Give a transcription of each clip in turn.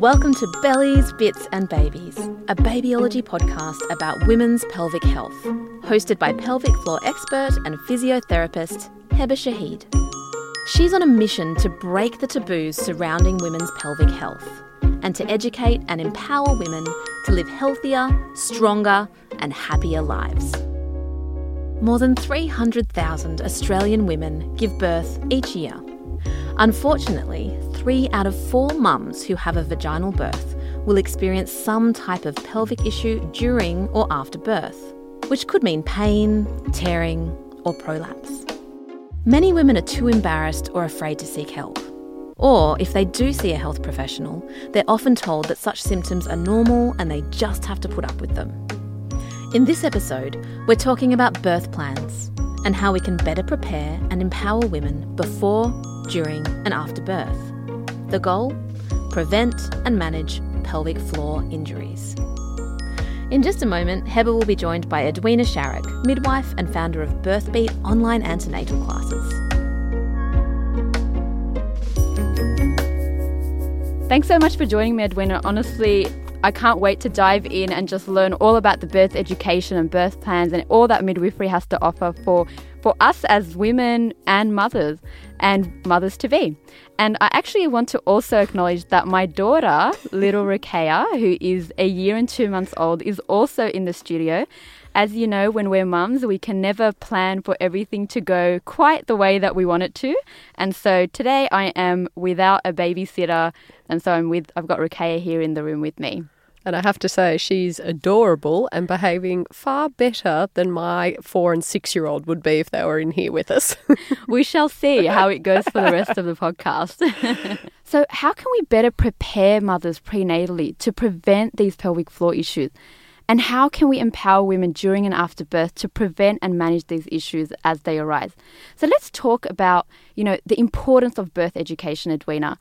Welcome to Bellies, Bits and Babies, a babyology podcast about women's pelvic health, hosted by pelvic floor expert and physiotherapist Heba Shaheed. She's on a mission to break the taboos surrounding women's pelvic health and to educate and empower women to live healthier, stronger, and happier lives. More than 300,000 Australian women give birth each year. Unfortunately, three out of four mums who have a vaginal birth will experience some type of pelvic issue during or after birth, which could mean pain, tearing, or prolapse. Many women are too embarrassed or afraid to seek help. Or if they do see a health professional, they're often told that such symptoms are normal and they just have to put up with them. In this episode, we're talking about birth plans and how we can better prepare and empower women before, during, and after birth. The goal? Prevent and manage pelvic floor injuries. In just a moment, Heba will be joined by Edwina Sharrock, midwife and founder of Birthbeat online antenatal classes. Thanks so much for joining me, Edwina. Honestly, I can't wait to dive in and just learn all about the birth education and birth plans and all that midwifery has to offer for, for us as women and mothers and mothers to be. And I actually want to also acknowledge that my daughter, little Rakea, who is a year and two months old, is also in the studio. As you know, when we're mums, we can never plan for everything to go quite the way that we want it to. And so today I am without a babysitter, and so I'm with I've got Rakea here in the room with me. And I have to say, she's adorable and behaving far better than my four and six year old would be if they were in here with us. we shall see how it goes for the rest of the podcast. so, how can we better prepare mothers prenatally to prevent these pelvic floor issues? And how can we empower women during and after birth to prevent and manage these issues as they arise? So let's talk about, you know, the importance of birth education, Edwina.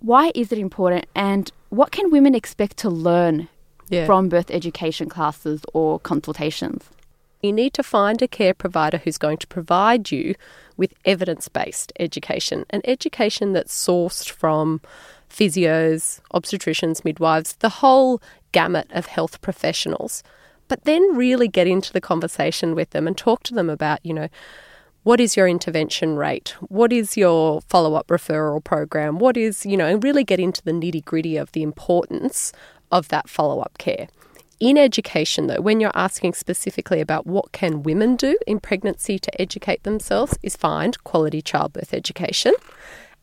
Why is it important and what can women expect to learn yeah. from birth education classes or consultations? You need to find a care provider who's going to provide you with evidence based education, an education that's sourced from physios, obstetricians, midwives, the whole gamut of health professionals. But then really get into the conversation with them and talk to them about, you know, what is your intervention rate? What is your follow up referral program? What is, you know, and really get into the nitty gritty of the importance of that follow up care. In education, though, when you're asking specifically about what can women do in pregnancy to educate themselves, is find quality childbirth education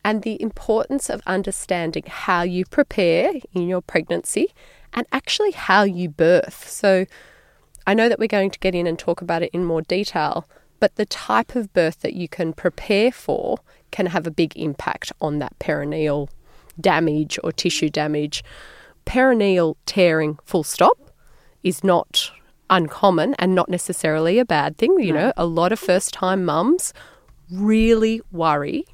and the importance of understanding how you prepare in your pregnancy and actually how you birth. So, I know that we're going to get in and talk about it in more detail, but the type of birth that you can prepare for can have a big impact on that perineal damage or tissue damage. Perineal tearing, full stop, is not uncommon and not necessarily a bad thing. You know, a lot of first time mums really worry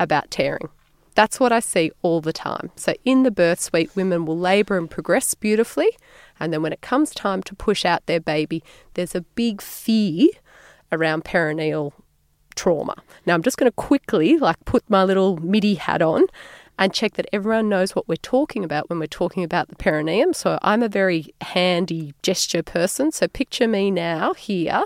about tearing. That's what I see all the time. So, in the birth suite, women will labour and progress beautifully. And then, when it comes time to push out their baby, there's a big fear around perineal trauma. Now, I'm just going to quickly, like, put my little MIDI hat on and check that everyone knows what we're talking about when we're talking about the perineum. So, I'm a very handy gesture person. So, picture me now here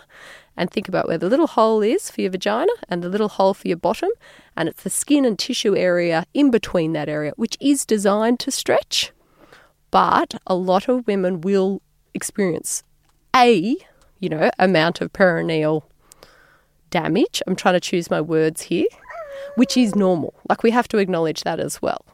and think about where the little hole is for your vagina and the little hole for your bottom. And it's the skin and tissue area in between that area, which is designed to stretch. But a lot of women will experience a, you know, amount of perineal damage. I'm trying to choose my words here, which is normal. Like we have to acknowledge that as well.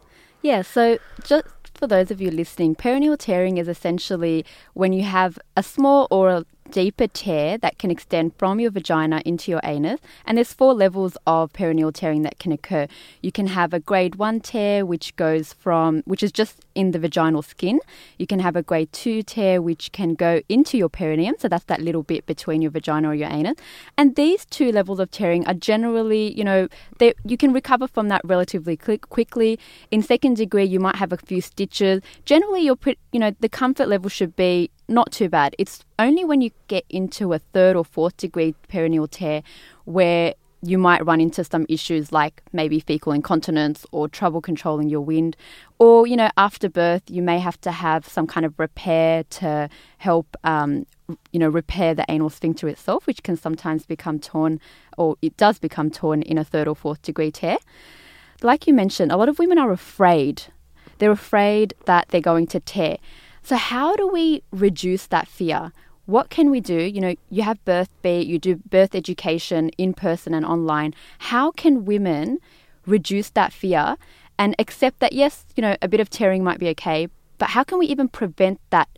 Yeah, so just for those of you listening, perineal tearing is essentially when you have a small or a deeper tear that can extend from your vagina into your anus. And there's four levels of perineal tearing that can occur. You can have a grade one tear, which goes from, which is just in the vaginal skin. You can have a grade two tear, which can go into your perineum. So that's that little bit between your vagina or your anus. And these two levels of tearing are generally, you know, they, you can recover from that relatively quick quickly. In second degree, you might have a few stitches. Generally, you're, you know, the comfort level should be not too bad. It's only when you get into a third or fourth degree perineal tear where you might run into some issues like maybe fecal incontinence or trouble controlling your wind. Or, you know, after birth, you may have to have some kind of repair to help, um, you know, repair the anal sphincter itself, which can sometimes become torn or it does become torn in a third or fourth degree tear. Like you mentioned, a lot of women are afraid. They're afraid that they're going to tear. So, how do we reduce that fear? what can we do? You know, you have birth be you do birth education in person and online. How can women reduce that fear and accept that yes, you know, a bit of tearing might be okay, but how can we even prevent that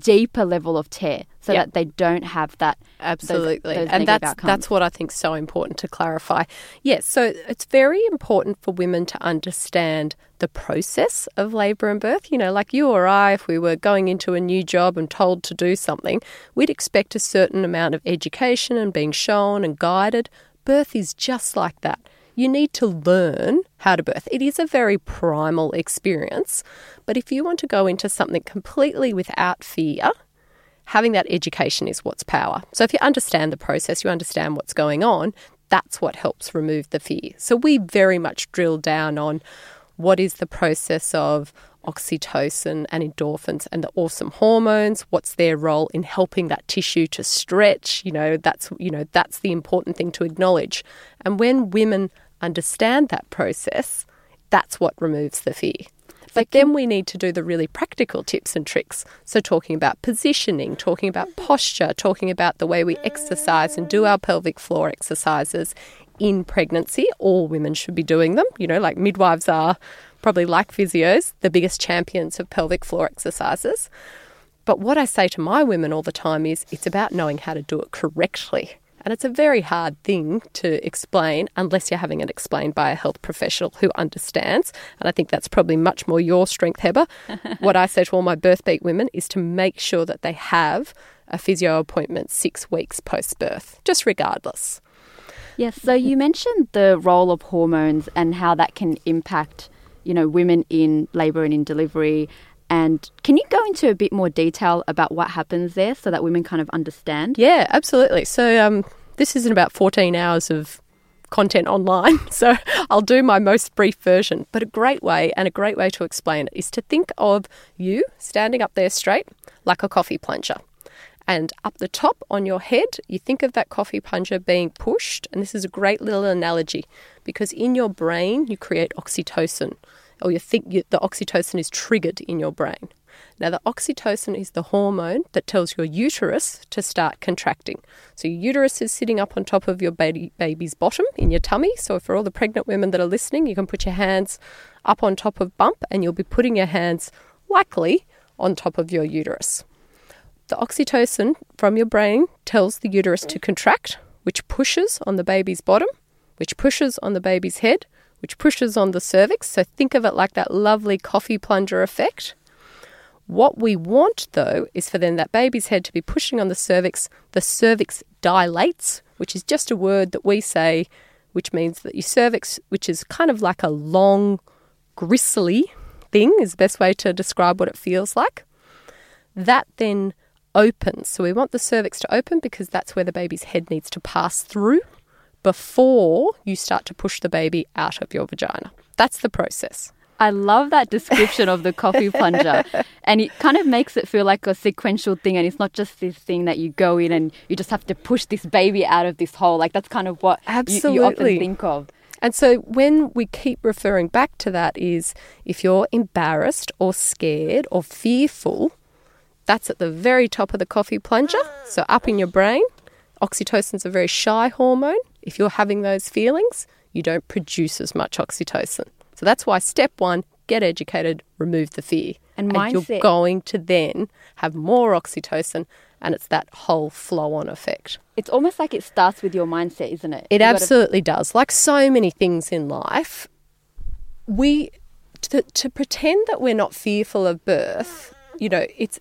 deeper level of tear so yep. that they don't have that absolutely those, those and that's outcomes. that's what i think so important to clarify yes so it's very important for women to understand the process of labor and birth you know like you or i if we were going into a new job and told to do something we'd expect a certain amount of education and being shown and guided birth is just like that you need to learn how to birth. It is a very primal experience, but if you want to go into something completely without fear, having that education is what's power. So if you understand the process, you understand what's going on, that's what helps remove the fear. So we very much drill down on what is the process of oxytocin and endorphins and the awesome hormones what's their role in helping that tissue to stretch you know that's you know that's the important thing to acknowledge and when women understand that process, that's what removes the fear. But then we need to do the really practical tips and tricks. So, talking about positioning, talking about posture, talking about the way we exercise and do our pelvic floor exercises in pregnancy. All women should be doing them. You know, like midwives are probably like physios, the biggest champions of pelvic floor exercises. But what I say to my women all the time is it's about knowing how to do it correctly. And it's a very hard thing to explain unless you're having it explained by a health professional who understands. And I think that's probably much more your strength, Heba. what I say to all my birth beat women is to make sure that they have a physio appointment six weeks post birth, just regardless. Yes, so you mentioned the role of hormones and how that can impact, you know, women in labour and in delivery and can you go into a bit more detail about what happens there so that women kind of understand? Yeah, absolutely. So, um, this is in about 14 hours of content online, so I'll do my most brief version. But a great way and a great way to explain it is to think of you standing up there straight like a coffee plunger. And up the top on your head, you think of that coffee plunger being pushed. And this is a great little analogy because in your brain, you create oxytocin or you think you, the oxytocin is triggered in your brain. Now, the oxytocin is the hormone that tells your uterus to start contracting. So, your uterus is sitting up on top of your baby, baby's bottom in your tummy. So, for all the pregnant women that are listening, you can put your hands up on top of bump and you'll be putting your hands likely on top of your uterus. The oxytocin from your brain tells the uterus to contract, which pushes on the baby's bottom, which pushes on the baby's head, which pushes on the cervix. So think of it like that lovely coffee plunger effect. What we want, though, is for then that baby's head to be pushing on the cervix. The cervix dilates, which is just a word that we say, which means that your cervix, which is kind of like a long, gristly thing, is the best way to describe what it feels like. That then opens. So we want the cervix to open because that's where the baby's head needs to pass through before you start to push the baby out of your vagina. That's the process. I love that description of the coffee plunger. And it kind of makes it feel like a sequential thing. And it's not just this thing that you go in and you just have to push this baby out of this hole. Like that's kind of what Absolutely. You, you often think of. And so when we keep referring back to that is if you're embarrassed or scared or fearful, that's at the very top of the coffee plunger. So up in your brain, oxytocin's a very shy hormone. If you're having those feelings, you don't produce as much oxytocin. So that's why step one, get educated, remove the fear. And, and you're going to then have more oxytocin and it's that whole flow on effect. It's almost like it starts with your mindset, isn't it? It you absolutely gotta... does. Like so many things in life, we to, to pretend that we're not fearful of birth, you know, it's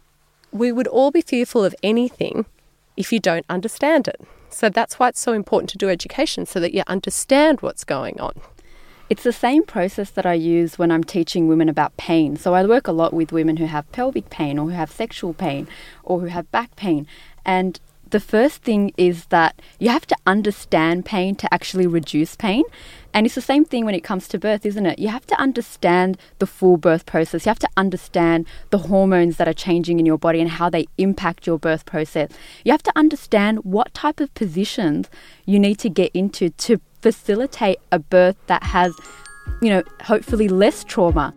we would all be fearful of anything if you don't understand it. So that's why it's so important to do education so that you understand what's going on. It's the same process that I use when I'm teaching women about pain. So I work a lot with women who have pelvic pain or who have sexual pain or who have back pain. And the first thing is that you have to understand pain to actually reduce pain. And it's the same thing when it comes to birth, isn't it? You have to understand the full birth process. You have to understand the hormones that are changing in your body and how they impact your birth process. You have to understand what type of positions you need to get into to facilitate a birth that has, you know, hopefully less trauma.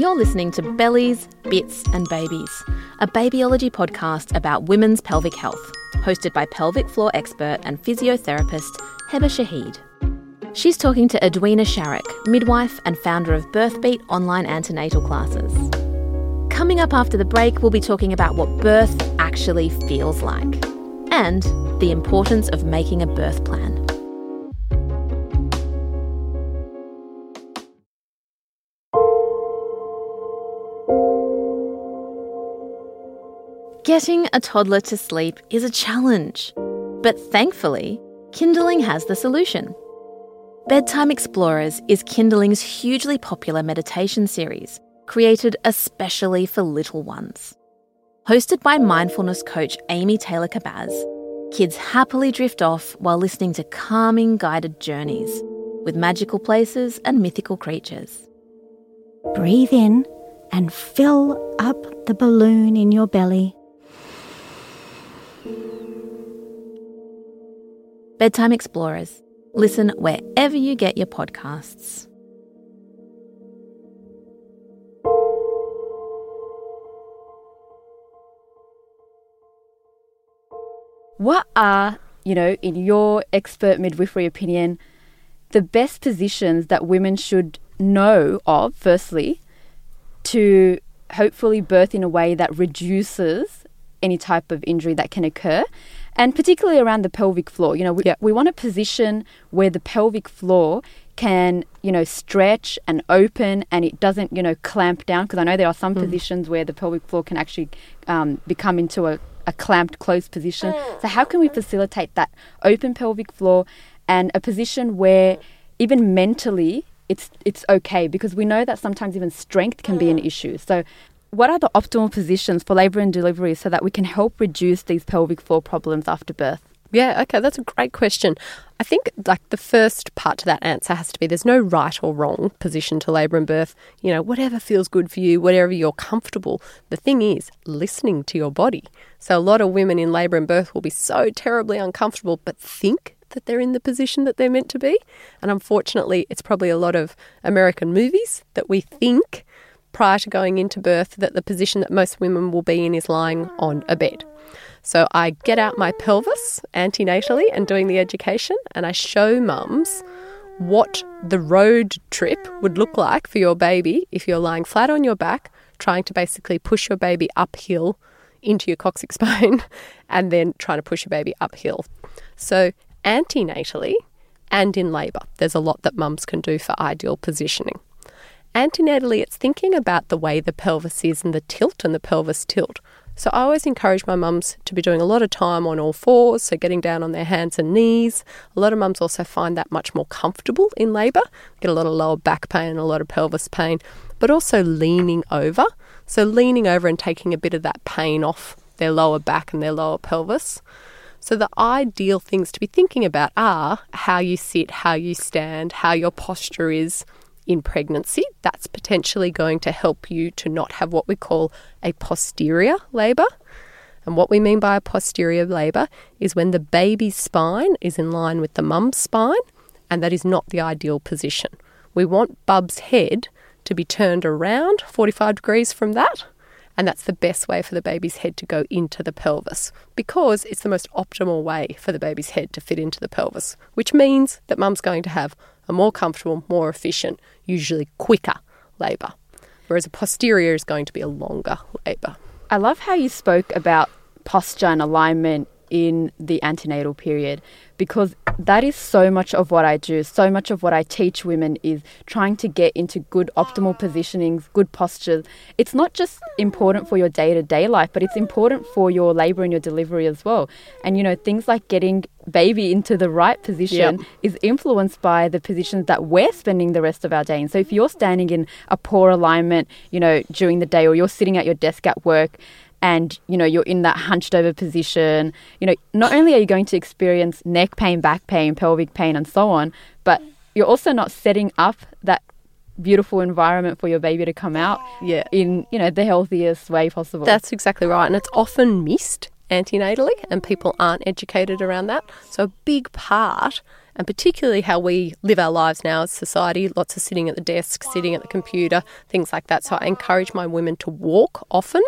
You're listening to Bellies, Bits and Babies, a babyology podcast about women's pelvic health, hosted by pelvic floor expert and physiotherapist Heba Shaheed. She's talking to Edwina Sharrock, midwife and founder of Birthbeat online antenatal classes. Coming up after the break, we'll be talking about what birth actually feels like and the importance of making a birth plan. Getting a toddler to sleep is a challenge, but thankfully, Kinderling has the solution. Bedtime Explorers is Kinderling's hugely popular meditation series, created especially for little ones. Hosted by mindfulness coach Amy Taylor Kabbaz, kids happily drift off while listening to calming guided journeys with magical places and mythical creatures. Breathe in and fill up the balloon in your belly. Bedtime Explorers. Listen wherever you get your podcasts. What are, you know, in your expert midwifery opinion, the best positions that women should know of, firstly, to hopefully birth in a way that reduces any type of injury that can occur? And particularly around the pelvic floor, you know, we, Yeah. we want a position where the pelvic floor can, you know, stretch and open and it doesn't, you know, clamp down. Because I know there are some hmm. positions where the pelvic floor can actually um, become into a, a clamped closed position. So, how can we oh. facilitate that open pelvic floor and a position where hmm. even mentally it's it's okay because we know that sometimes even strength can be an hmm. issue. So what are the optimal positions for labour and delivery so that we can help reduce these pelvic floor problems after birth? Yeah, okay, that's a great question. I think like the first part to that answer has to be there's no right or wrong position to labour and birth. You know, whatever feels good for you, whatever you're comfortable. The thing is listening to your body. So a lot of women in labour and birth will be so terribly uncomfortable but think that they're in the position that they're meant to be. And unfortunately, it's probably a lot of American movies that we think prior to going into birth that the position that most women will be in is lying on a bed. So I get out my pelvis antenatally and doing the education, and I show mums what the road trip would look like for your baby if you're lying flat on your back, trying to basically push your baby uphill into your coccyx bone, and then trying to push your baby uphill. So antenatally and in labour, there's a lot that mums can do for ideal positioning. Antenatally, it's thinking about the way the pelvis is and the tilt and the pelvis tilt. So I always encourage my mums to be doing a lot of time on all fours, so getting down on their hands and knees. A lot of mums also find that much more comfortable in labour, get a lot of lower back pain, and a lot of pelvis pain, but also leaning over. So leaning over and taking a bit of that pain off their lower back and their lower pelvis. So, the ideal things to be thinking about are how you sit, how you stand, how your posture is in pregnancy. That's potentially going to help you to not have what we call a posterior labour. And what we mean by a posterior labour is when the baby's spine is in line with the mum's spine, and that is not the ideal position. We want Bub's head to be turned around 45 degrees from that, and that's the best way for the baby's head to go into the pelvis because it's the most optimal way for the baby's head to fit into the pelvis, which means that mum's going to have a more comfortable, more efficient, usually quicker labour, whereas a posterior is going to be a longer labour. I love how you spoke about posture and alignment in the antenatal period because that is so much of what I do. So much of what I teach women is trying to get into good optimal positionings, good postures. It's not just important for your day to day life, but it's important for your labor and your delivery as well. And you know, things like getting baby into the right position Yep. is influenced by the positions that we're spending the rest of our day in. So if you're standing in a poor alignment, you know, during the day or you're sitting at your desk at work and you know you're in that hunched over position, you know, not only are you going to experience neck pain, back pain, pelvic pain and so on, but you're also not setting up that beautiful environment for your baby to come out Yeah. in, you know, the healthiest way possible. That's exactly right. And it's often missed antenatally, and people aren't educated around that. So, a big part, and particularly how we live our lives now as society, lots of sitting at the desk, sitting at the computer, things like that. So, I encourage my women to walk often.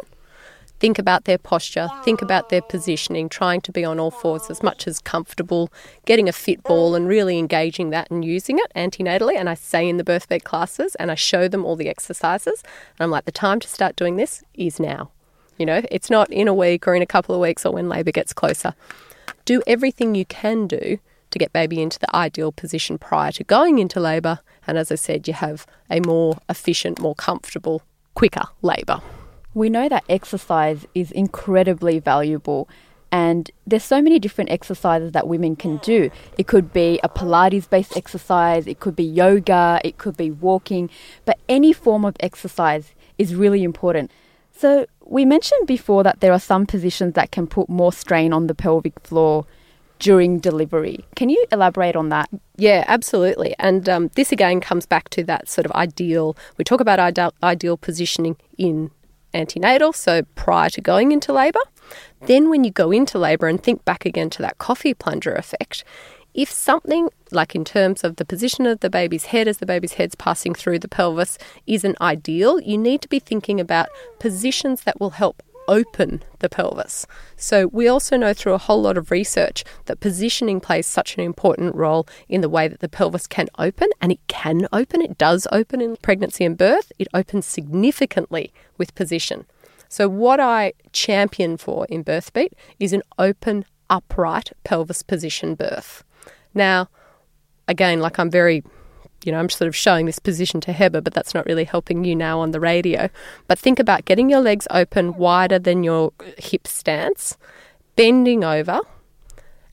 Think about their posture, think about their positioning, trying to be on all fours as much as comfortable, getting a fit ball and really engaging that and using it antenatally. And I say in the Birth Beat classes and I show them all the exercises. And I'm like, the time to start doing this is now. You know, it's not in a week or in a couple of weeks or when labour gets closer. Do everything you can do to get baby into the ideal position prior to going into labour. And as I said, you have a more efficient, more comfortable, quicker labour. We know that exercise is incredibly valuable and there's so many different exercises that women can do. It could be a Pilates based exercise, it could be yoga, it could be walking, but any form of exercise is really important. So, we mentioned before that there are some positions that can put more strain on the pelvic floor during delivery. Can you elaborate on that? Yeah, absolutely. And um, this again comes back to that sort of ideal. We talk about ideal, ideal positioning in antenatal, so prior to going into labour. Then, when you go into labour and think back again to that coffee plunger effect, if something like in terms of the position of the baby's head as the baby's head's passing through the pelvis isn't ideal, you need to be thinking about positions that will help open the pelvis. So, we also know through a whole lot of research that positioning plays such an important role in the way that the pelvis can open, and it can open, it does open in pregnancy and birth, it opens significantly with position. So, what I champion for in Birth Beat is an open, upright pelvis position birth. Now, again, like I'm very you know, I'm sort of showing this position to Heba, but that's not really helping you now on the radio. But think about getting your legs open wider than your hip stance, bending over,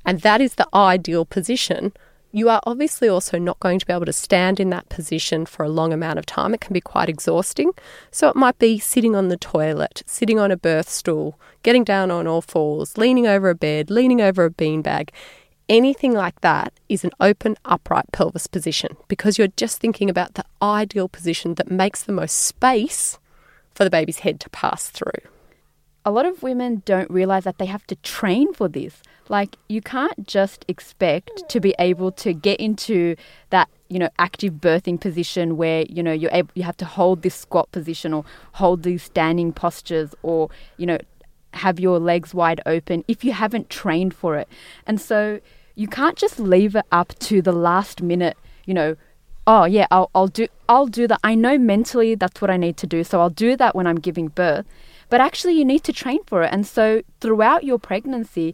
and that is the ideal position. You are obviously also not going to be able to stand in that position for a long amount of time. It can be quite exhausting. So it might be sitting on the toilet, sitting on a birth stool, getting down on all fours, leaning over a bed, leaning over a beanbag anything like that is an open, upright pelvis position because you're just thinking about the ideal position that makes the most space for the baby's head to pass through. a lot of women don't realize that they have to train for this. Like, you can't just expect to be able to get into that, you know, active birthing position where, you know, you're able, you have to hold this squat position or hold these standing postures or, you know, have your legs wide open if you haven't trained for it. And so you can't just leave it up to the last minute, you know, oh yeah, I'll, I'll do I'll do that. I know mentally that's what I need to do, so I'll do that when I'm giving birth. But actually you need to train for it. And so throughout your pregnancy,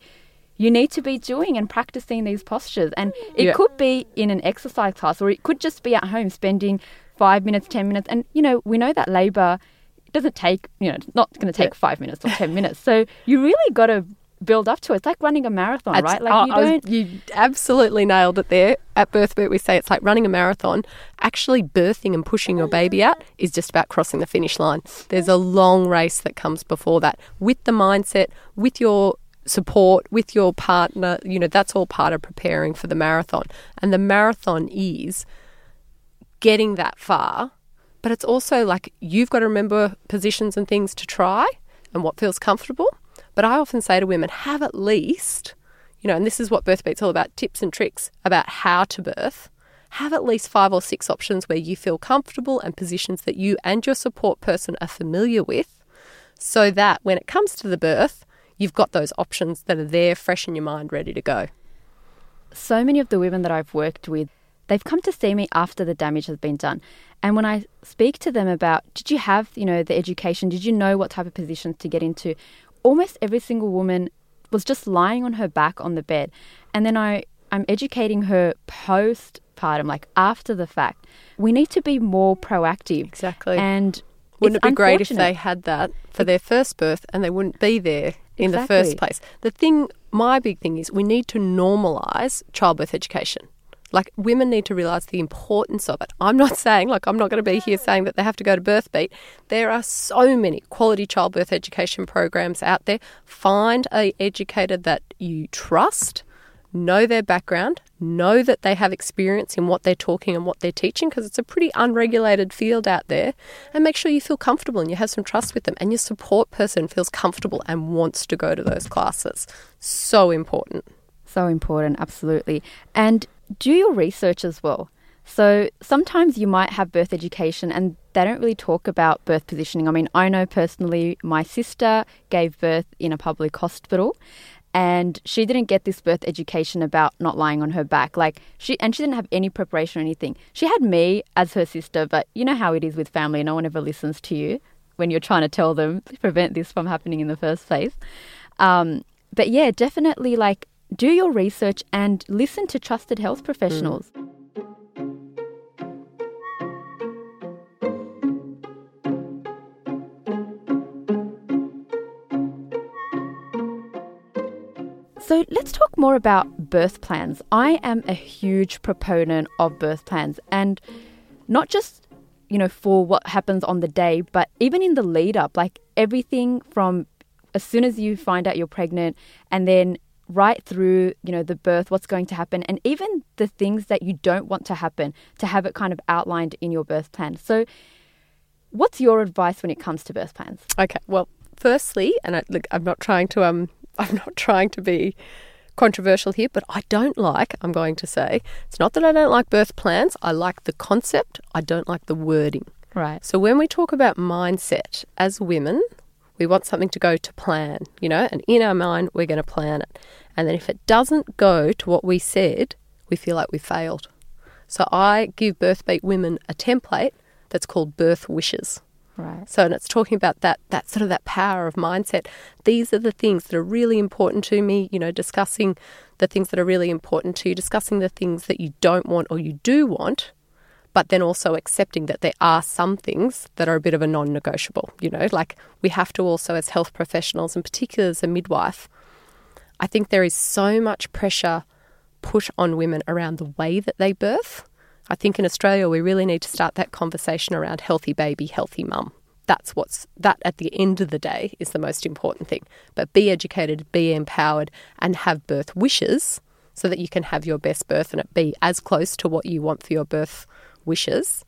you need to be doing and practicing these postures. And it Yeah. could be in an exercise class or it could just be at home spending five minutes, ten minutes. And you know, we know that labor doesn't take, you know, it's not going to take five minutes or 10 minutes. So you really got to build up to it. It's like running a marathon, right? Like oh, I- you don't. you absolutely nailed it there. At Birth Beat, we say it's like running a marathon. Actually, birthing and pushing your baby out is just about crossing the finish line. There's a long race that comes before that with the mindset, with your support, with your partner. You know, that's all part of preparing for the marathon. And the marathon is getting that far, but it's also like you've got to remember positions and things to try and what feels comfortable. But I often say to women, have at least, you know, and this is what Birth Beat's all about tips and tricks about how to birth. Have at least five or six options where you feel comfortable and positions that you and your support person are familiar with so that when it comes to the birth, you've got those options that are there, fresh in your mind, ready to go. so many of the women that I've worked with, they've come to see me after the damage has been done. And when I speak to them about, did you have, you know, the education? Did you know what type of positions to get into? Almost every single woman was just lying on her back on the bed. And then I, I'm educating her postpartum, like after the fact. We need to be more proactive. Exactly. And wouldn't it be great if they had that for their first birth and they wouldn't be there in the first place? The thing, my big thing is we need to normalise childbirth education. Like women need to realise the importance of it. I'm not saying, like, I'm not going to be here saying that they have to go to BirthBeat. There are so many quality childbirth education programs out there. Find a educator that you trust, know their background, know that they have experience in what they're talking and what they're teaching because it's a pretty unregulated field out there and make sure you feel comfortable and you have some trust with them and your support person feels comfortable and wants to go to those classes. So important. So important, absolutely. And do your research as well. So sometimes you might have birth education and they don't really talk about birth positioning. I mean, I know personally my sister gave birth in a public hospital and she didn't get this birth education about not lying on her back. Like she and she didn't have any preparation or anything. She had me as her sister, but you know how it is with family, no one ever listens to you when you're trying to tell them to prevent this from happening in the first place. Um, but yeah, definitely like do your research and listen to trusted health mm. professionals. So let's talk more about birth plans. I am a huge proponent of birth plans and not just, you know, for what happens on the day, but even in the lead up, like everything from as soon as you find out you're pregnant and then right through, you know, the birth, what's going to happen, and even the things that you don't want to happen, to have it kind of outlined in your birth plan. So, what's your advice when it comes to birth plans? Okay. Well, firstly, and I, look, I'm not trying to um, I'm not trying to be controversial here, but I don't like. I'm going to say it's not that I don't like birth plans. I like the concept. I don't like the wording. Right. So when we talk about mindset as women, we want something to go to plan, you know, and in our mind we're going to plan it. And then if it doesn't go to what we said, we feel like we failed. So I give birthbeat women a template that's called birth wishes. Right. So, and it's talking about that, that sort of that power of mindset. These are the things that are really important to me, you know, discussing the things that are really important to you, discussing the things that you don't want or you do want, but then also accepting that there are some things that are a bit of a non negotiable, you know, like we have to also, as health professionals, and particularly as a midwife, I think there is so much pressure put on women around the way that they birth. I think in Australia we really need to start that conversation around healthy baby, healthy mum. That's what's that at the end of the day is the most important thing. But be educated, be empowered, and have birth wishes so that you can have your best birth and it be as close to what you want for your birth wishes.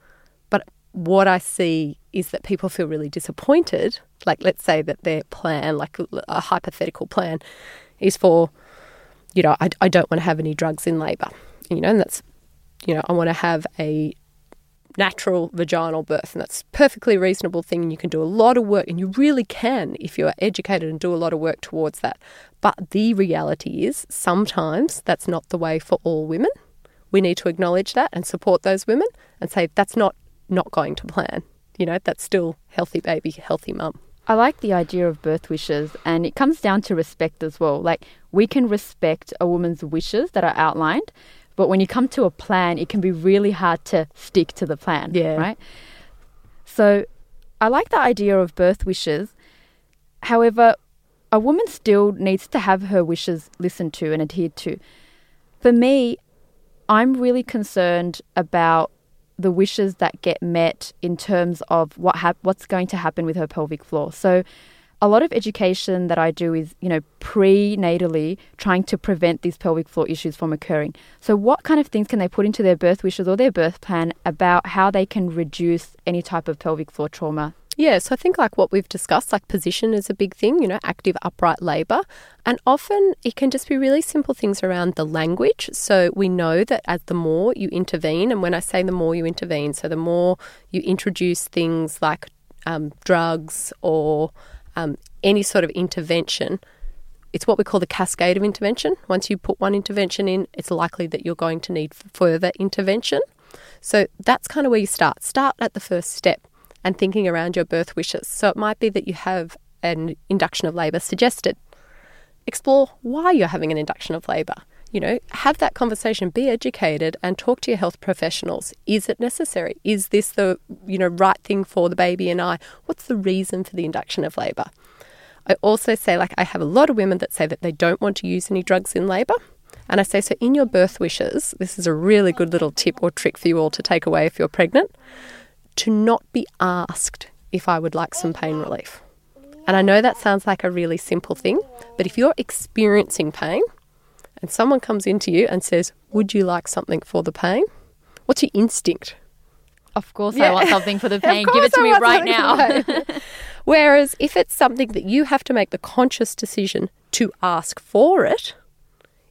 But what I see is that people feel really disappointed. Like, let's say that their plan, like a hypothetical plan, is for, you know, I, I don't want to have any drugs in labour, you know, and that's, you know, I want to have a natural vaginal birth, and that's perfectly reasonable thing. And you can do a lot of work, and you really can if you are educated and do a lot of work towards that. But the reality is, sometimes that's not the way for all women. We need to acknowledge that and support those women and say that's not not going to plan. You know, that's still healthy baby, healthy mum. I like the idea of birth wishes, and it comes down to respect as well. Like, we can respect a woman's wishes that are outlined, but when you come to a plan, it can be really hard to stick to the plan. Yeah. Right? So, I like the idea of birth wishes. However, a woman still needs to have her wishes listened to and adhered to. For me, I'm really concerned about the wishes that get met in terms of what hap- what's going to happen with her pelvic floor. So a lot of education that I do is, you know, prenatally trying to prevent these pelvic floor issues from occurring. So what kind of things can they put into their birth wishes or their birth plan about how they can reduce any type of pelvic floor trauma? Yeah, so I think like what we've discussed, like position is a big thing, you know, active upright labour. And often it can just be really simple things around the language. So we know that as the more you intervene, and when I say the more you intervene, so the more you introduce things like um, drugs or um, any sort of intervention, it's what we call the cascade of intervention. Once you put one intervention in, it's likely that you're going to need further intervention. So that's kind of where you start. Start at the first step and thinking around your birth wishes. So it might be that you have an induction of labour suggested. explore why you're having an induction of labour. You know, have that conversation, be educated and talk to your health professionals. Is it necessary? Is this the, you know, right thing for the baby and I? What's the reason for the induction of labour? I also say like I have a lot of women that say that they don't want to use any drugs in labour. And I say, so in your birth wishes, this is a really good little tip or trick for you all to take away if you're pregnant, to not be asked if I would like some pain relief. And I know that sounds like a really simple thing, but if you're experiencing pain and someone comes into you and says, Would you like something for the pain? What's your instinct? Of course, Yeah. I want something for the pain. Give it to I me right now. for the pain. Whereas if it's something that you have to make the conscious decision to ask for it,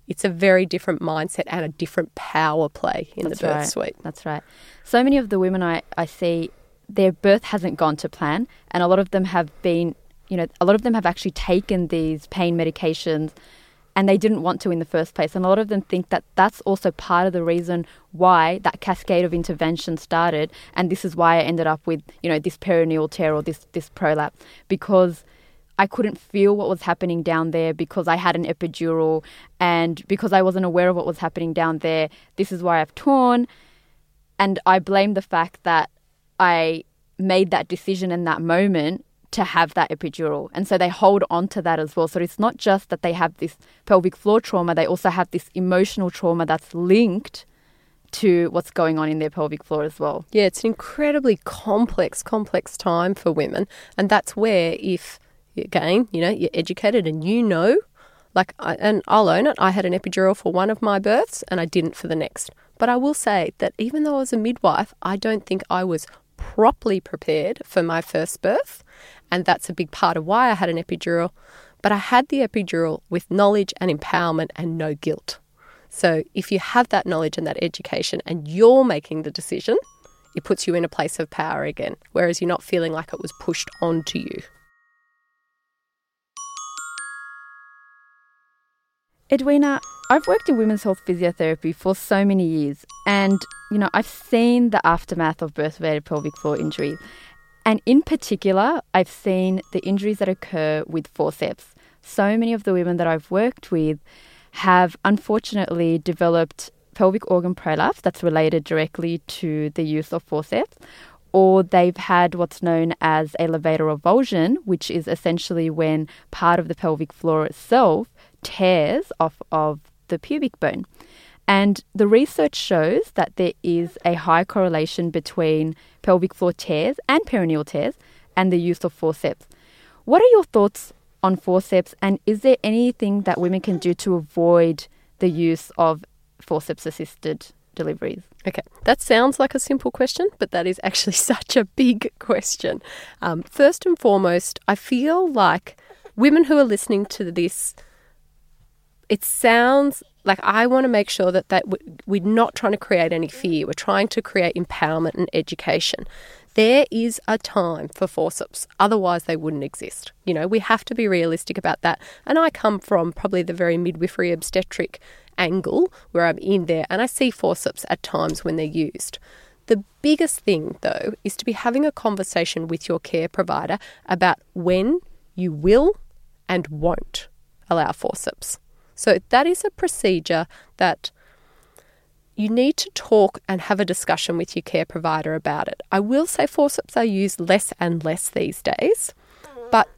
it's a very different mindset and a different power play in That's the birth right. suite. That's right. So many of the women I, I see, their birth hasn't gone to plan, and a lot of them have been, you know, a lot of them have actually taken these pain medications and they didn't want to in the first place. And a lot of them think that that's also part of the reason why that cascade of intervention started. And this is why I ended up with, you know, this perineal tear or this, this prolapse because I couldn't feel what was happening down there because I had an epidural and because I wasn't aware of what was happening down there. This is why I've torn. And I blame the fact that I made that decision in that moment to have that epidural. And so they hold on to that as well. So it's not just that they have this pelvic floor trauma, they also have this emotional trauma that's linked to what's going on in their pelvic floor as well. Yeah, it's an incredibly complex, complex time for women. And that's where, if, again, you know, you're educated and you know, like, I, and I'll own it, I had an epidural for one of my births and I didn't for the next. But I will say that even though I was a midwife, I don't think I was properly prepared for my first birth. And that's a big part of why I had an epidural. But I had the epidural with knowledge and empowerment and no guilt. So if you have that knowledge and that education and you're making the decision, it puts you in a place of power again, whereas you're not feeling like it was pushed onto you. Edwina, I've worked in women's health physiotherapy for so many years, and you know, I've seen the aftermath of birth related pelvic floor injuries. And in particular, I've seen the injuries that occur with forceps. So many of the women that I've worked with have unfortunately developed pelvic organ prolapse that's related directly to the use of forceps, or they've had what's known as a levator avulsion, which is essentially when part of the pelvic floor itself tears off of the pubic bone. And the research shows that there is a high correlation between pelvic floor tears and perineal tears and the use of forceps. What are your thoughts on forceps, and is there anything that women can do to avoid the use of forceps assisted deliveries? Okay, that sounds like a simple question, but that is actually such a big question. Um, first and foremost, I feel like women who are listening to this, it sounds like I want to make sure that, that we're not trying to create any fear. We're trying to create empowerment and education. There is a time for forceps, otherwise, they wouldn't exist. You know, we have to be realistic about that. And I come from probably the very midwifery obstetric angle where I'm in there and I see forceps at times when they're used. The biggest thing, though, is to be having a conversation with your care provider about when you will and won't allow forceps. So, that is a procedure that you need to talk and have a discussion with your care provider about it. I will say forceps are used less and less these days, but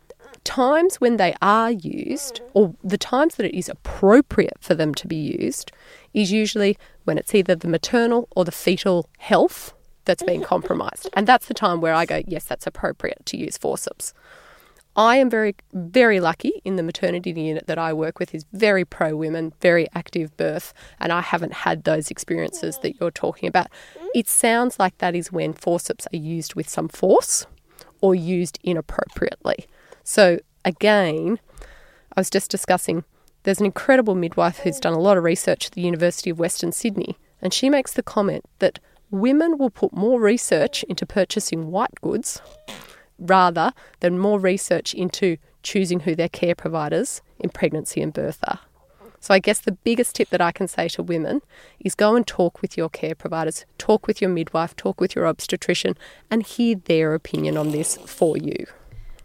times when they are used, or the times that it is appropriate for them to be used, is usually when it's either the maternal or the fetal health that's been compromised. And that's the time where I go, yes, that's appropriate to use forceps. I am very, very lucky in the maternity unit that I work with is very pro women, very active birth, and I haven't had those experiences that you're talking about. It sounds like that is when forceps are used with some force or used inappropriately. So, again, I was just discussing there's an incredible midwife who's done a lot of research at the University of Western Sydney, and she makes the comment that women will put more research into purchasing white goods rather than more research into choosing who their care providers in pregnancy and birth are. So, I guess the biggest tip that I can say to women is go and talk with your care providers, talk with your midwife, talk with your obstetrician, and hear their opinion on this for you.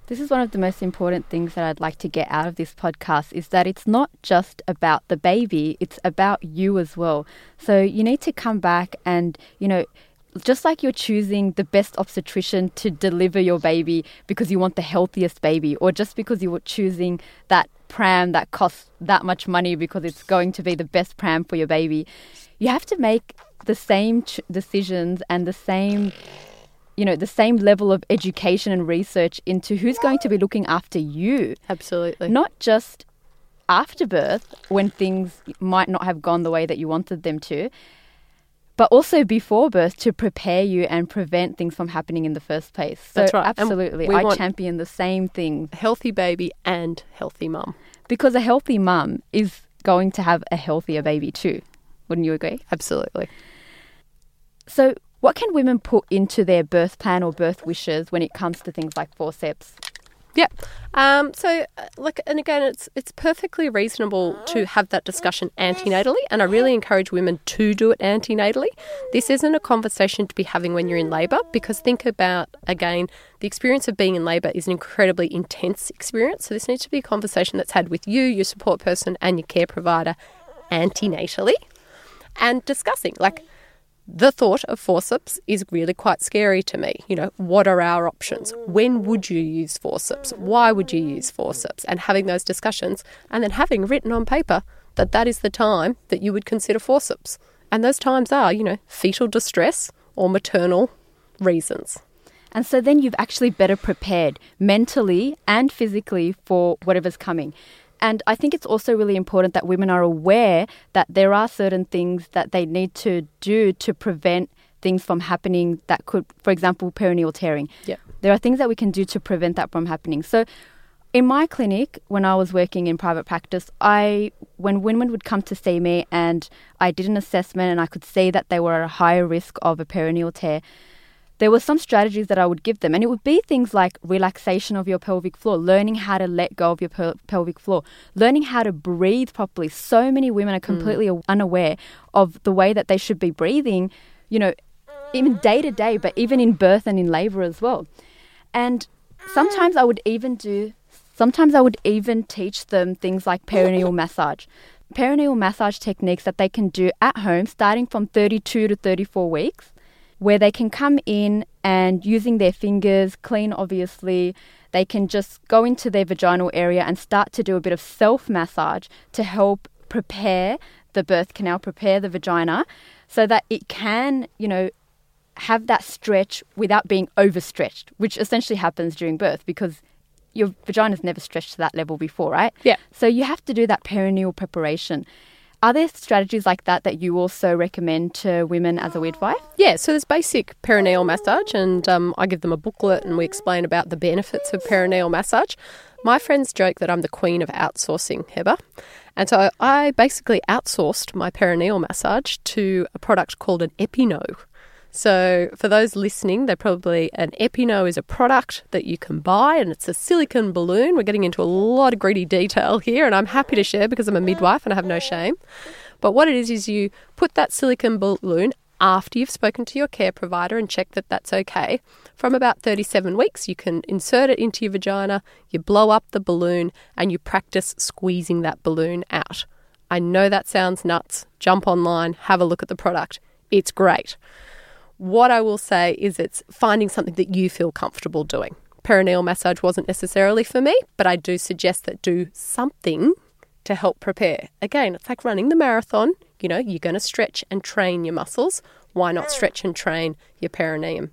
This is one of the most important things that I'd like to get out of this podcast is that it's not just about the baby, it's about you as well. So you need to come back and, you know, just like you're choosing the best obstetrician to deliver your baby because you want the healthiest baby, or just because you're choosing that pram that costs that much money because it's going to be the best pram for your baby, you have to make the same ch- decisions and the same you know the same level of education and research into who's going to be looking after you Absolutely. not just after birth when things might not have gone the way that you wanted them to but also before birth to prepare you and prevent things from happening in the first place. So That's right. Absolutely. I champion the same thing Healthy baby and healthy mum. because a healthy mum is going to have a healthier baby too. Wouldn't you agree? Absolutely. So, what can women put into their birth plan or birth wishes when it comes to things like forceps? Yeah. Um, so, uh, like, and again, it's it's perfectly reasonable to have that discussion antenatally, and I really encourage women to do it antenatally. This isn't a conversation to be having when you're in labour, because think about again, the experience of being in labour is an incredibly intense experience. So, this needs to be a conversation that's had with you, your support person, and your care provider antenatally, and discussing like the thought of forceps is really quite scary to me. You know, what are our options? When would you use forceps? Why would you use forceps? And having those discussions and then having written on paper that that is the time that you would consider forceps. And those times are, you know, fetal distress or maternal reasons. And so then you've actually better prepared mentally and physically for whatever's coming. And I think it's also really important that women are aware that there are certain things that they need to do to prevent things from happening that could, for example, perineal tearing. Yeah. There are things that we can do to prevent that from happening. So in my clinic, when I was working in private practice, I when women would come to see me and I did an assessment and I could see that they were at a higher risk of a perineal tear, there were some strategies that I would give them, and it would be things like relaxation of your pelvic floor, learning how to let go of your pel- pelvic floor, learning how to breathe properly. So many women are mm. completely unaware of the way that they should be breathing, you know, even day to day, but even in birth and in labor as well. And sometimes I would even do, sometimes I would even teach them things like perineal massage. Perineal massage techniques that they can do at home starting from 32 to 34 weeks where they can come in and using their fingers, clean obviously, they can just go into their vaginal area and start to do a bit of self massage to help prepare the birth canal, prepare the vagina so that it can, you know, have that stretch without being overstretched, which essentially happens during birth because your vagina's never stretched to that level before, right? Yeah. So you have to do that perineal preparation. Are there strategies like that that you also recommend to women as a midwife? Yeah, so there's basic perineal massage, and um, I give them a booklet and we explain about the benefits of perineal massage. My friends joke that I'm the queen of outsourcing, Heba. And so I basically outsourced my perineal massage to a product called an Epi-No. So, for those listening, they're probably an Epi-No is a product that you can buy, and it's a silicon balloon. We're getting into a lot of gritty detail here, and I'm happy to share because I'm a midwife and I have no shame. But what it is is you put that silicon balloon after you've spoken to your care provider and checked that that's okay. From about 37 weeks, you can insert it into your vagina, you blow up the balloon, and you practice squeezing that balloon out. I know that sounds nuts. Jump online, have a look at the product. It's great. What I will say is it's finding something that you feel comfortable doing. Perineal massage wasn't necessarily for me, but I do suggest that do something to help prepare. Again, it's like running the marathon. You know, you're going to stretch and train your muscles. Why not mm. stretch and train your perineum?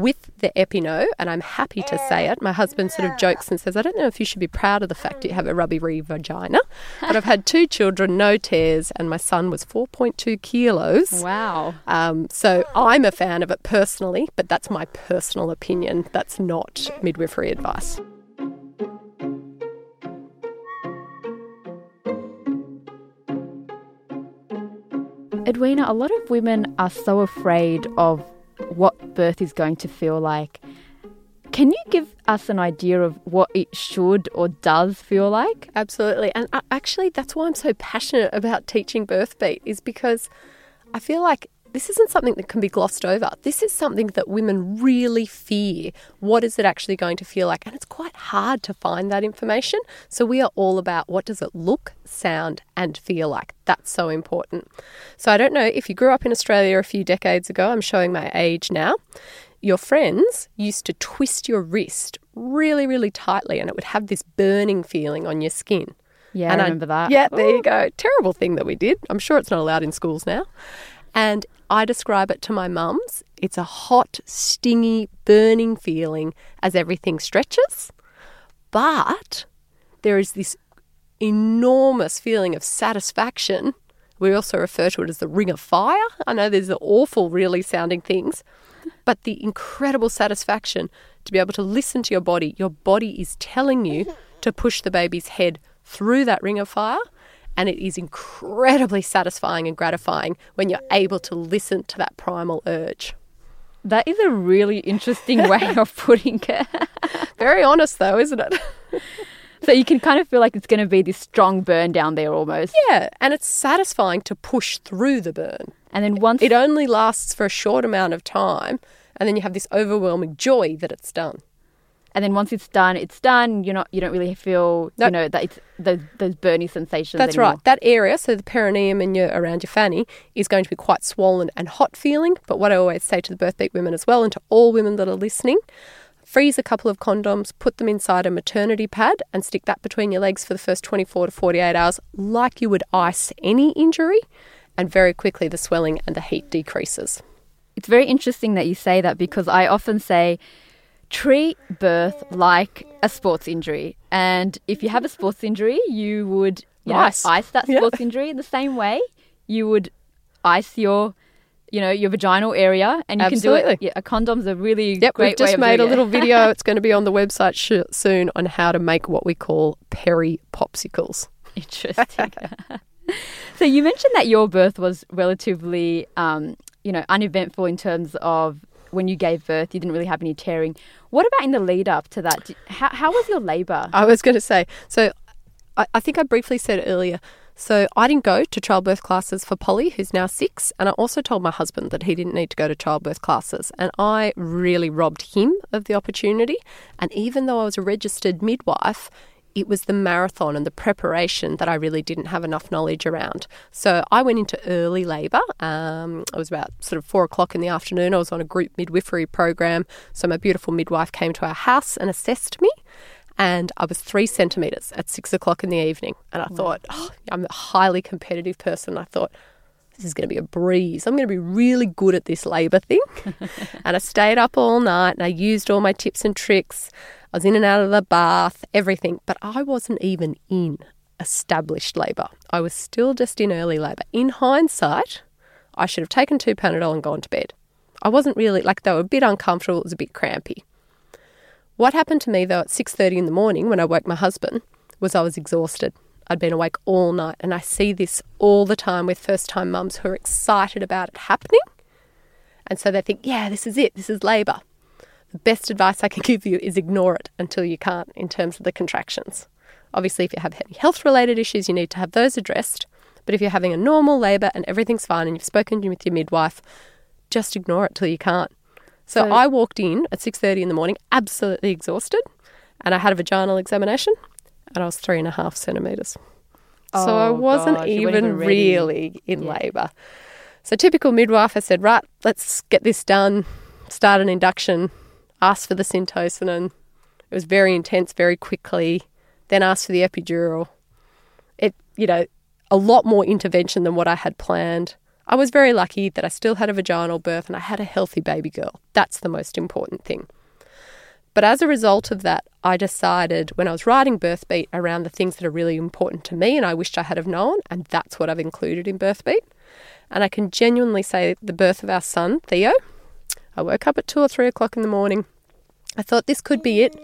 With the Epi-No, and I'm happy to say it, my husband sort of jokes and says, I don't know if you should be proud of the fact that you have a rubbery vagina, but I've had two children, no tears, and my son was 4.2 kilos. Wow. Um, so I'm a fan of it personally, but that's my personal opinion. That's not midwifery advice. Edwina, a lot of women are so afraid of what birth is going to feel like. Can you give us an idea of what it should or does feel like? Absolutely. And uh, actually, that's why I'm so passionate about teaching Birth Beat, is because I feel like this isn't something that can be glossed over. This is something that women really fear. What is it actually going to feel like? And it's quite hard to find that information. So we are all about what does it look, sound, and feel like. That's so important. So I don't know if you grew up in Australia a few decades ago, I'm showing my age now. Your friends used to twist your wrist really, really tightly, and it would have this burning feeling on your skin. Yeah, And I I- remember that. Yeah, there you go. Terrible thing that we did. I'm sure it's not allowed in schools now. And I describe it to my mums. It's a hot, stingy, burning feeling as everything stretches. But there is this enormous feeling of satisfaction. We also refer to it as the ring of fire. I know there's the awful, really sounding things, but the incredible satisfaction to be able to listen to your body. Your body is telling you to push the baby's head through that ring of fire. And it is incredibly satisfying and gratifying when you're able to listen to that primal urge. That is a really interesting way of putting it. Very honest, though, isn't it? so you can kind of feel like it's going to be this strong burn down there almost. yeah, and it's satisfying to push through the burn. And then once It only lasts for a short amount of time, and then you have this overwhelming joy that it's done. And then once it's done, it's done. You're not you don't really feel you know that it's those those burning sensations. That's anymore. right. That area, so the perineum and your around your fanny, is going to be quite swollen and hot feeling. But what I always say to the Birth Beat women as well, and to all women that are listening, freeze a couple of condoms, put them inside a maternity pad, and stick that between your legs for the first 24 to 48 hours, like you would ice any injury. And very quickly, the swelling and the heat decreases. It's very interesting that you say that because I often say treat birth like a sports injury. And if you have a sports injury, you would you know, Ice. that Yeah. sports injury in the same way you would ice your you know your vaginal area and you can do it. Yeah, a condom's a really Yep, great we've just made a little video. It's going to be on the website sh- soon on how to make what we call peri popsicles. Interesting. so you mentioned that your birth was relatively, um, you know, uneventful in terms of when you gave birth. You didn't really have any tearing. What about in the lead up to that? How, how was your labour? I was going to say, so I, I think I briefly said earlier. So I didn't go to childbirth classes for Polly, who's now six, and I also told my husband that he didn't need to go to childbirth classes, and I really robbed him of the opportunity. And even though I was a registered midwife, it was the marathon and the preparation that I really didn't have enough knowledge around. So I went into early labour. Um, it was about sort of four o'clock in the afternoon. I was on a group midwifery program. So my beautiful midwife came to our house and assessed me and I was three centimetres at six o'clock in the evening. And I thought, oh, I'm a highly competitive person. I thought, this is going to be a breeze. I'm going to be really good at this labour thing. and I stayed up all night and I used all my tips and tricks. I was in and out of the bath, everything. But I wasn't even in established labour. I was still just in early labour. In hindsight, I should have taken two Panadol and gone to bed. I wasn't really like they were a bit uncomfortable. It was a bit crampy. What happened to me though at 6:30 in the morning when I woke my husband was I was exhausted. I'd been awake all night and I see this all the time with first-time mums who are excited about it happening. And so they think, "Yeah, this is it. This is labor." The best advice I can give you is ignore it until you can't in terms of the contractions. Obviously, if you have any health-related issues, you need to have those addressed. But if you're having a normal labor and everything's fine and you've spoken with your midwife, just ignore it till you can't. So, So- I walked in at 6.30 in the morning, absolutely exhausted, and I had a vaginal examination, and I was three and a half centimetres. so I Oh, wasn't gosh, even even really in Yeah. labour. So typical midwife, I said, right, let's get this done, start an induction, asked for the syntocinon. It was very intense, very quickly, then asked for the epidural. It, you know, a lot more intervention than what I had planned. I was very lucky that I still had a vaginal birth and I had a healthy baby girl. That's the most important thing. But as a result of that, I decided when I was writing Birth Beat around the things that are really important to me and I wished I had have known, and that's what I've included in Birth Beat. And I can genuinely say the birth of our son, Theo, I woke up at two or three o'clock in the morning. I thought this could be it.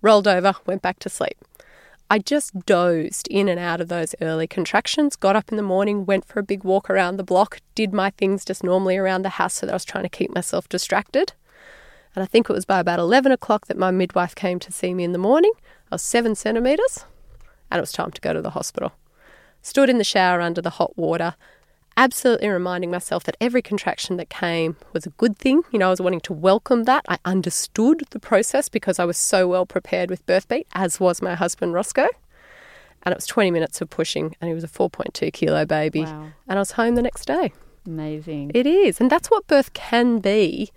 Rolled over, went back to sleep. I just dozed in and out of those early contractions, got up in the morning, went for a big walk around the block, did my things just normally around the house so that I was trying to keep myself distracted. And I think it was by about 11 o'clock that my midwife came to see me in the morning. I was seven centimetres and it was time to go to the hospital. Stood in the shower under the hot water, absolutely reminding myself that every contraction that came was a good thing. You know, I was wanting to welcome that. I understood the process because I was so well prepared with Birth Beat, as was my husband Roscoe. And it was 20 minutes of pushing, and he was a 4.2 kilo baby. Wow. And I was home the next day. Amazing. It is. And that's what birth can be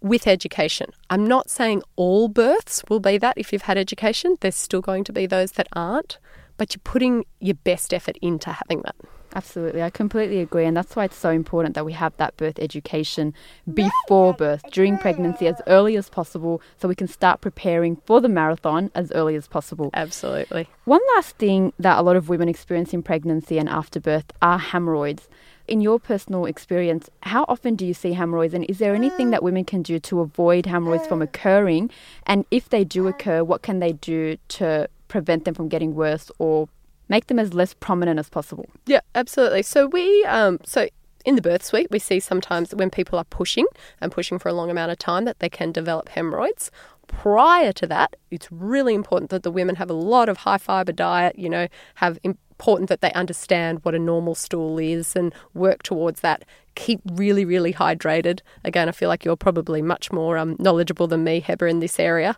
with education. I'm not saying all births will be that if you've had education. There's still going to be those that aren't, but you're putting your best effort into having that. Absolutely. I completely agree. And that's why it's so important that we have that birth education before birth, during pregnancy, as early as possible, so we can start preparing for the marathon as early as possible. Absolutely. One last thing that a lot of women experience in pregnancy and after birth are hemorrhoids. In your personal experience, how often do you see hemorrhoids, and is there anything that mm. women can do to avoid hemorrhoids from uh. occurring? And if they do uh. occur, what can they do to prevent them from getting worse or make them as less prominent as possible? Yeah, absolutely. So we um so in the birth suite, we see sometimes when people are pushing and pushing for a long amount of time that they can develop hemorrhoids. Prior to that, it's really important that the women have a lot of high fiber diet, you know, have important that they understand what a normal stool is and work towards that. Keep really, really hydrated. Again, I feel like you're probably much more um, knowledgeable than me, Heba, in this area.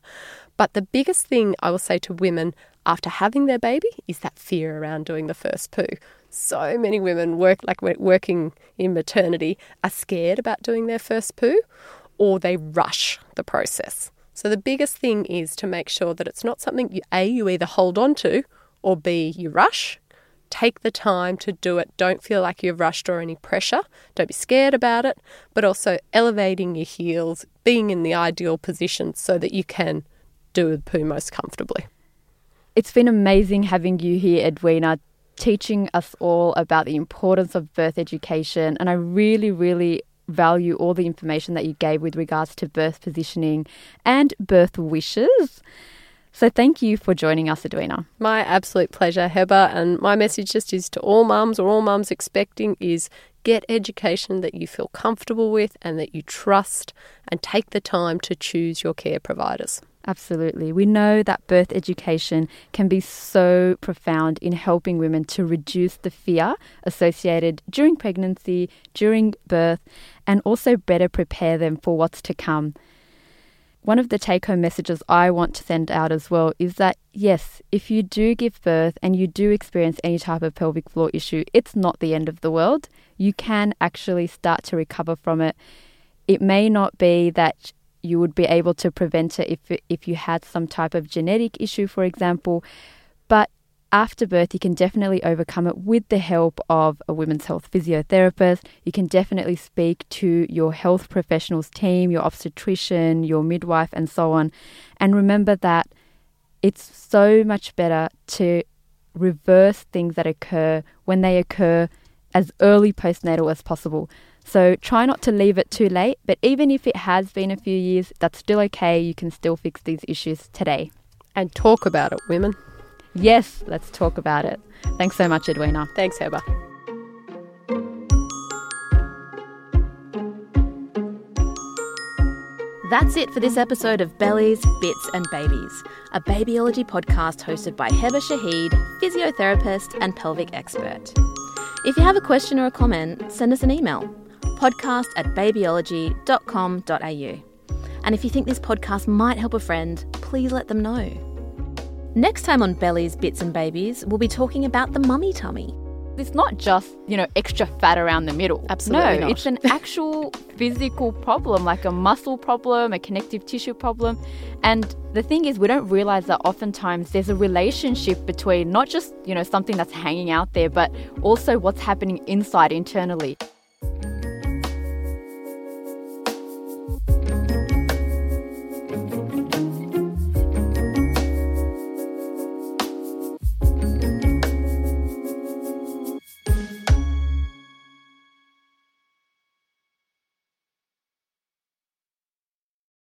But the biggest thing I will say to women after having their baby is that fear around doing the first poo. So many women work like working in maternity are scared about doing their first poo or they rush the process. So the biggest thing is to make sure that it's not something you A you either hold on to or B you rush. Take the time to do it. Don't feel like you've rushed or any pressure. Don't be scared about it, but also elevating your heels, being in the ideal position so that you can do the poo most comfortably. It's been amazing having you here, Edwina, teaching us all about the importance of birth education. And I really, really value all the information that you gave with regards to birth positioning and birth wishes. So thank you for joining us, Edwina. My absolute pleasure, Heba. And my message just is to all mums or all mums expecting is get education that you feel comfortable with and that you trust and take the time to choose your care providers. Absolutely. We know that birth education can be so profound in helping women to reduce the fear associated during pregnancy, during birth, and also better prepare them for what's to come. One of the take home messages I want to send out as well is that yes, if you do give birth and you do experience any type of pelvic floor issue, it's not the end of the world. You can actually start to recover from it. It may not be that you would be able to prevent it if if you had some type of genetic issue, for example. But after birth, you can definitely overcome it with the help of a women's health physiotherapist. You can definitely speak to your health professionals team, your obstetrician, your midwife, and so on. And remember that it's so much better to reverse things that occur when they occur as early postnatal as possible. So try not to leave it too late, but even if it has been a few years, that's still okay. You can still fix these issues today. And talk about it, women. Yes, let's talk about it. Thanks so much, Edwina. Thanks, Heba. That's it for this episode of Bellies, Bits and Babies, a babyology podcast hosted by Heba Shaheed, physiotherapist and pelvic expert. If you have a question or a comment, send us an email podcast at babyology.com.au. And if you think this podcast might help a friend, please let them know. Next time on Bellies, Bits and Babies, we'll be talking about the mummy tummy. It's not just, you know, extra fat around the middle. Absolutely no, not. it's an actual physical problem, like a muscle problem, a connective tissue problem. And the thing is, we don't realize that oftentimes there's a relationship between not just, you know, something that's hanging out there, but also what's happening inside internally.